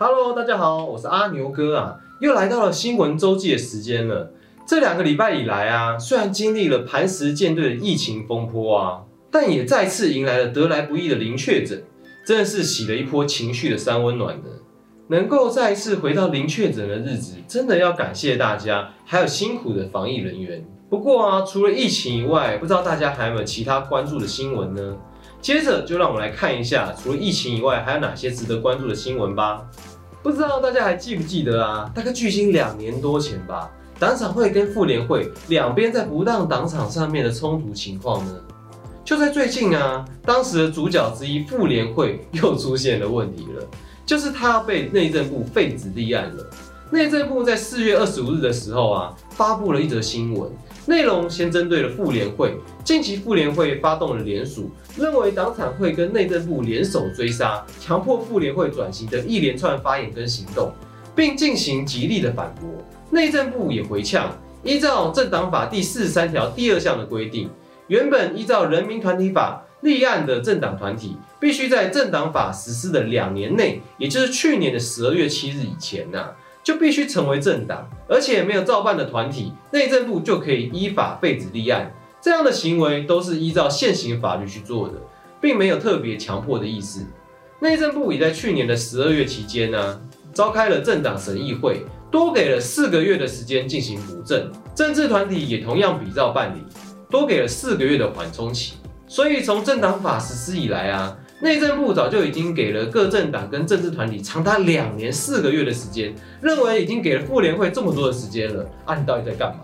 Hello，大家好，我是阿牛哥啊，又来到了新闻周记的时间了。这两个礼拜以来啊，虽然经历了磐石舰队的疫情风波啊，但也再次迎来了得来不易的零确诊，真的是洗了一波情绪的三温暖的。能够再一次回到零确诊的日子，真的要感谢大家，还有辛苦的防疫人员。不过啊，除了疫情以外，不知道大家还有没有其他关注的新闻呢？接着就让我们来看一下，除了疫情以外，还有哪些值得关注的新闻吧。不知道大家还记不记得啊？大概距今两年多前吧，党产会跟妇联会两边在不当党场上面的冲突情况呢？就在最近啊，当时的主角之一妇联会又出现了问题了。就是他被内政部废止立案了。内政部在四月二十五日的时候啊，发布了一则新闻，内容先针对了妇联会。近期妇联会发动了联署，认为党产会跟内政部联手追杀，强迫妇联会转型的一连串发言跟行动，并进行极力的反驳。内政部也回呛，依照政党法第四十三条第二项的规定，原本依照人民团体法。立案的政党团体必须在政党法实施的两年内，也就是去年的十二月七日以前呢，就必须成为政党，而且没有照办的团体，内政部就可以依法废止立案。这样的行为都是依照现行法律去做的，并没有特别强迫的意思。内政部已在去年的十二月期间呢，召开了政党审议会，多给了四个月的时间进行补正，政治团体也同样比照办理，多给了四个月的缓冲期。所以从政党法实施以来啊，内政部早就已经给了各政党跟政治团体长达两年四个月的时间，认为已经给了妇联会这么多的时间了啊，你到底在干嘛？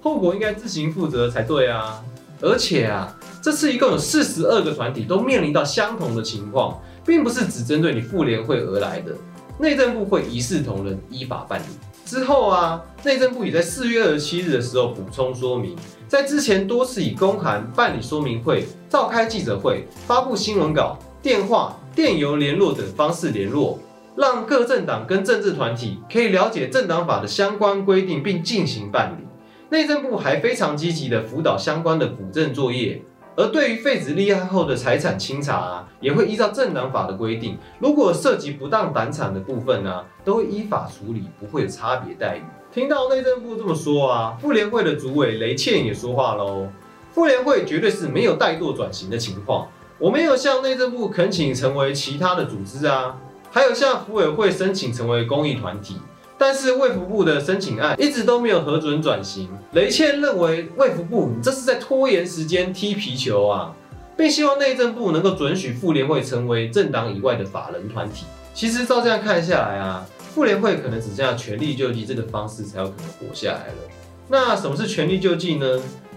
后果应该自行负责才对啊！而且啊，这次一共有四十二个团体都面临到相同的情况，并不是只针对你妇联会而来的，内政部会一视同仁，依法办理。之后啊，内政部也在四月二十七日的时候补充说明。在之前多次以公函办理说明会、召开记者会、发布新闻稿、电话、电邮联络等方式联络，让各政党跟政治团体可以了解政党法的相关规定，并进行办理。内政部还非常积极的辅导相关的补正作业，而对于废止立案后的财产清查啊，也会依照政党法的规定，如果涉及不当党产的部分呢，都会依法处理，不会有差别待遇。听到内政部这么说啊，妇联会的主委雷倩也说话喽。妇联会绝对是没有怠惰转型的情况，我没有向内政部恳请成为其他的组织啊，还有向妇委会申请成为公益团体，但是卫福部的申请案一直都没有核准转型。雷倩认为卫福部你这是在拖延时间、踢皮球啊，并希望内政部能够准许妇联会成为政党以外的法人团体。其实照这样看下来啊。妇联会可能只剩下全力救济这个方式才有可能活下来了。那什么是全力救济呢？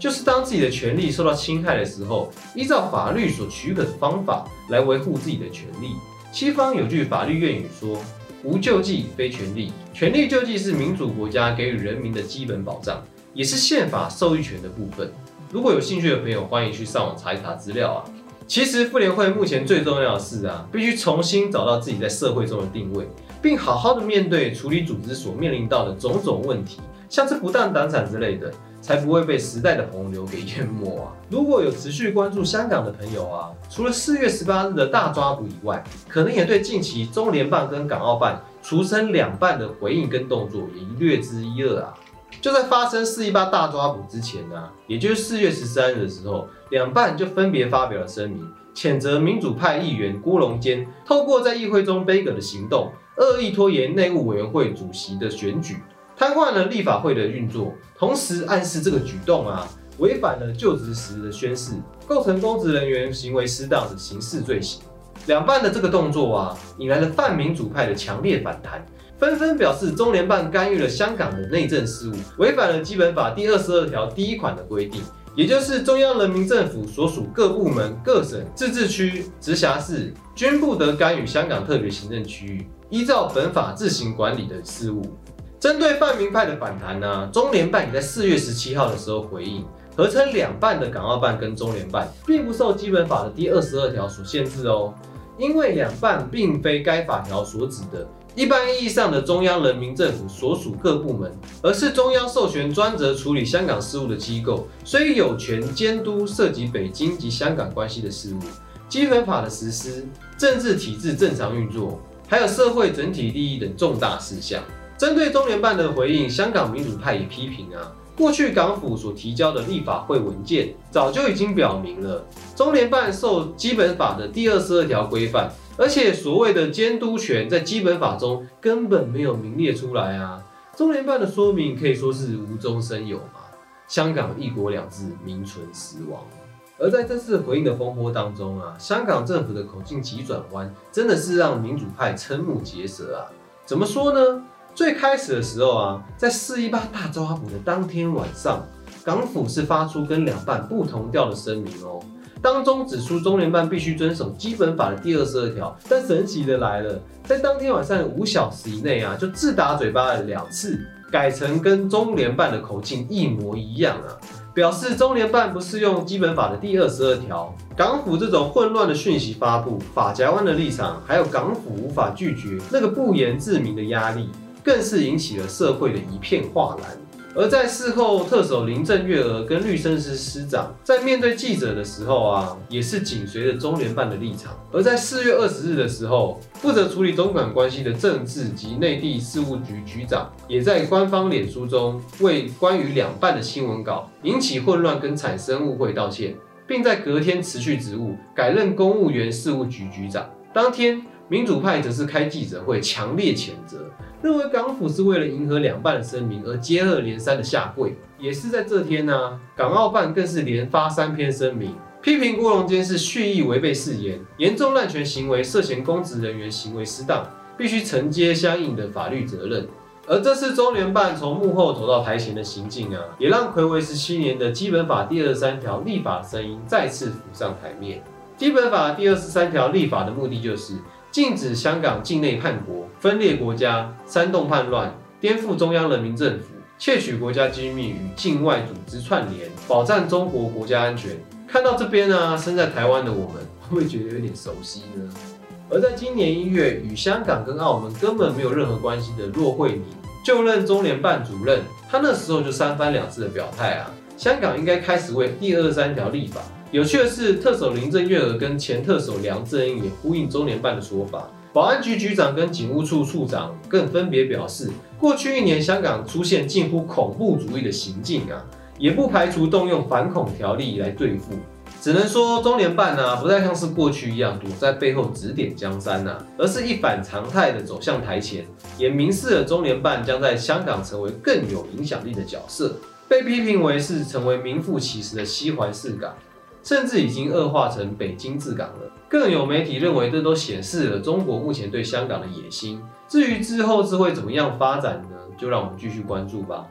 就是当自己的权利受到侵害的时候，依照法律所许可的方法来维护自己的权利。西方有句法律谚语说：“无救济非权利。”权利救济是民主国家给予人民的基本保障，也是宪法授予权的部分。如果有兴趣的朋友，欢迎去上网查一查资料啊。其实妇联会目前最重要的是啊，必须重新找到自己在社会中的定位。并好好的面对处理组织所面临到的种种问题，像是不当党产之类的，才不会被时代的洪流给淹没啊！如果有持续关注香港的朋友啊，除了四月十八日的大抓捕以外，可能也对近期中联办跟港澳办除成两办的回应跟动作也略知一二啊！就在发生四一八大抓捕之前呢，也就是四月十三日的时候，两办就分别发表了声明，谴责民主派议员郭荣坚透过在议会中背梗的行动。恶意拖延内务委员会主席的选举，瘫痪了立法会的运作，同时暗示这个举动啊，违反了就职时的宣誓，构成公职人员行为失当的刑事罪行。两办的这个动作啊，引来了泛民主派的强烈反弹，纷纷表示中联办干预了香港的内政事务，违反了基本法第二十二条第一款的规定。也就是中央人民政府所属各部门、各省、自治区、直辖市均不得干预香港特别行政区域依照本法自行管理的事务。针对泛民派的反弹呢，中联办也在四月十七号的时候回应，合称两办的港澳办跟中联办并不受基本法的第二十二条所限制哦，因为两办并非该法条所指的。一般意义上的中央人民政府所属各部门，而是中央授权专责处理香港事务的机构，所以有权监督涉及北京及香港关系的事务。基本法的实施，政治体制正常运作，还有社会整体利益等重大事项。针对中联办的回应，香港民主派也批评啊，过去港府所提交的立法会文件早就已经表明了，中联办受基本法的第二十二条规范，而且所谓的监督权在基本法中根本没有名列出来啊。中联办的说明可以说是无中生有嘛，香港一国两制名存实亡。而在这次回应的风波当中啊，香港政府的口径急转弯，真的是让民主派瞠目结舌啊。怎么说呢？最开始的时候啊，在四一八大抓捕的当天晚上，港府是发出跟两办不同调的声明哦，当中指出中联办必须遵守基本法的第二十二条。但神奇的来了，在当天晚上五小时以内啊，就自打嘴巴了两次，改成跟中联办的口径一模一样啊。表示中联办不适用基本法的第二十二条，港府这种混乱的讯息发布，法夹湾的立场，还有港府无法拒绝那个不言自明的压力。更是引起了社会的一片哗然。而在事后，特首林郑月娥跟律政司司长在面对记者的时候啊，也是紧随着中联办的立场。而在四月二十日的时候，负责处理中港关系的政治及内地事务局局长，也在官方脸书中为关于两办的新闻稿引起混乱跟产生误会道歉，并在隔天辞去职务，改任公务员事务局局长。当天，民主派则是开记者会，强烈谴责。认为港府是为了迎合两办的声明而接二连三的下跪，也是在这天呢，港澳办更是连发三篇声明，批评郭荣坚是蓄意违背誓言，严重滥权行为，涉嫌公职人员行为失当，必须承接相应的法律责任。而这次中联办从幕后走到台前的行径啊，也让魁违十七年的基本法第二十三条立法声音再次浮上台面。基本法第二十三条立法的目的就是。禁止香港境内叛国、分裂国家、煽动叛乱、颠覆中央人民政府、窃取国家机密与境外组织串联，保障中国国家安全。看到这边呢，身在台湾的我们，会不会觉得有点熟悉呢？而在今年一月，与香港跟澳门根本没有任何关系的骆惠宁就任中联办主任，他那时候就三番两次的表态啊，香港应该开始为第二三条立法。有趣的是，特首林郑月娥跟前特首梁振英也呼应中联办的说法。保安局局长跟警务处处长更分别表示，过去一年香港出现近乎恐怖主义的行径啊，也不排除动用反恐条例来对付。只能说中联办呢，不再像是过去一样躲在背后指点江山呐，而是一反常态的走向台前，也明示了中联办将在香港成为更有影响力的角色。被批评为是成为名副其实的西环市港。甚至已经恶化成北京治港了。更有媒体认为，这都显示了中国目前对香港的野心。至于之后是会怎么样发展呢？就让我们继续关注吧。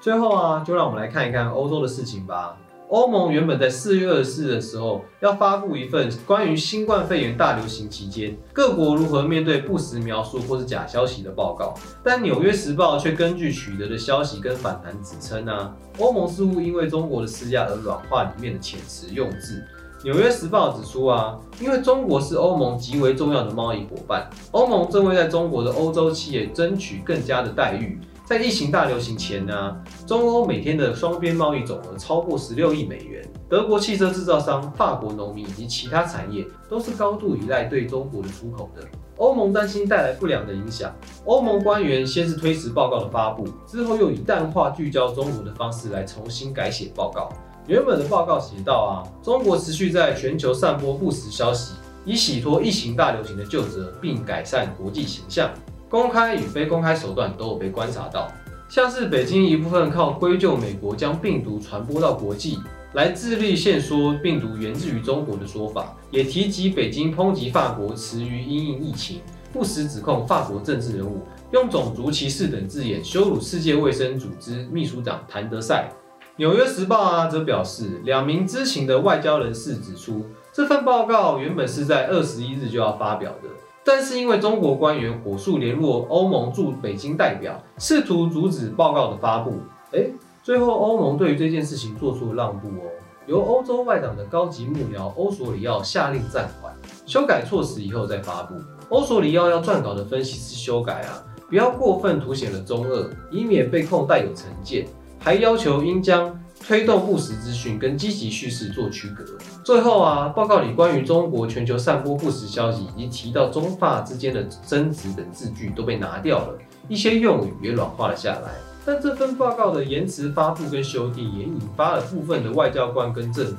最后啊，就让我们来看一看欧洲的事情吧。欧盟原本在四月二十四的时候要发布一份关于新冠肺炎大流行期间各国如何面对不实描述或是假消息的报告，但《纽约时报》却根据取得的消息跟反弹指称啊，欧盟似乎因为中国的施压而软化里面的遣词用字。《纽约时报》指出啊，因为中国是欧盟极为重要的贸易伙伴，欧盟正为在中国的欧洲企业争取更加的待遇。在疫情大流行前呢，中欧每天的双边贸易总额超过十六亿美元。德国汽车制造商、法国农民以及其他产业都是高度依赖对中国的出口的。欧盟担心带来不良的影响，欧盟官员先是推迟报告的发布，之后又以淡化聚焦中国的方式来重新改写报告。原本的报告写到啊，中国持续在全球散播不实消息，以洗脱疫情大流行的旧责，并改善国际形象。公开与非公开手段都有被观察到，像是北京一部分靠归咎美国将病毒传播到国际，来自力限说病毒源自于中国的说法，也提及北京抨击法国迟于因应疫情，不时指控法国政治人物用种族歧视等字眼羞辱世界卫生组织秘书长谭德赛。纽约时报啊则表示，两名知情的外交人士指出，这份报告原本是在二十一日就要发表的。但是因为中国官员火速联络欧盟驻北京代表，试图阻止报告的发布，哎，最后欧盟对于这件事情做出了让步哦，由欧洲外长的高级幕僚欧索里奥下令暂缓，修改措辞以后再发布。欧索里奥要撰稿的分析师修改啊，不要过分凸显了中俄，以免被控带有成见，还要求应将推动不实资讯跟积极叙事做区隔。最后啊，报告里关于中国全球散播不实消息以及提到中法之间的争执等字句都被拿掉了，一些用语也软化了下来。但这份报告的延迟发布跟修订，也引发了部分的外交官跟政府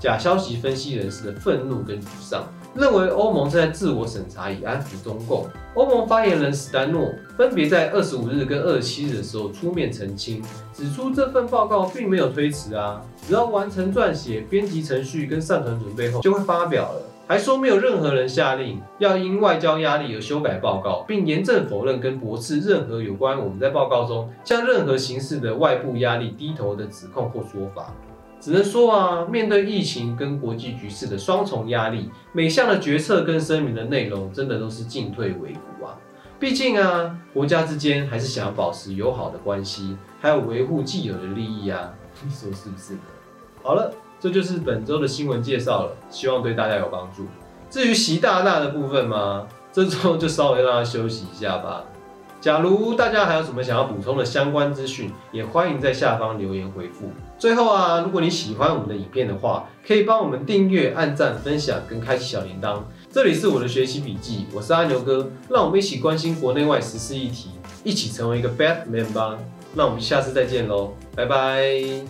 假消息分析人士的愤怒跟沮丧。认为欧盟正在自我审查以安抚中共。欧盟发言人史丹诺分别在二十五日跟二十七日的时候出面澄清，指出这份报告并没有推迟啊，只要完成撰写、编辑程序跟上传准备后就会发表了。还说没有任何人下令要因外交压力而修改报告，并严正否认跟驳斥任何有关我们在报告中向任何形式的外部压力低头的指控或说法。只能说啊，面对疫情跟国际局势的双重压力，每项的决策跟声明的内容，真的都是进退维谷啊。毕竟啊，国家之间还是想要保持友好的关系，还有维护既有的利益啊。你说是不是呢？好了，这就是本周的新闻介绍了，希望对大家有帮助。至于习大大的部分嘛，这周就稍微让他休息一下吧。假如大家还有什么想要补充的相关资讯，也欢迎在下方留言回复。最后啊，如果你喜欢我们的影片的话，可以帮我们订阅、按赞、分享跟开启小铃铛。这里是我的学习笔记，我是阿牛哥，让我们一起关心国内外时事议题，一起成为一个 bad man 吧。那我们下次再见喽，拜拜。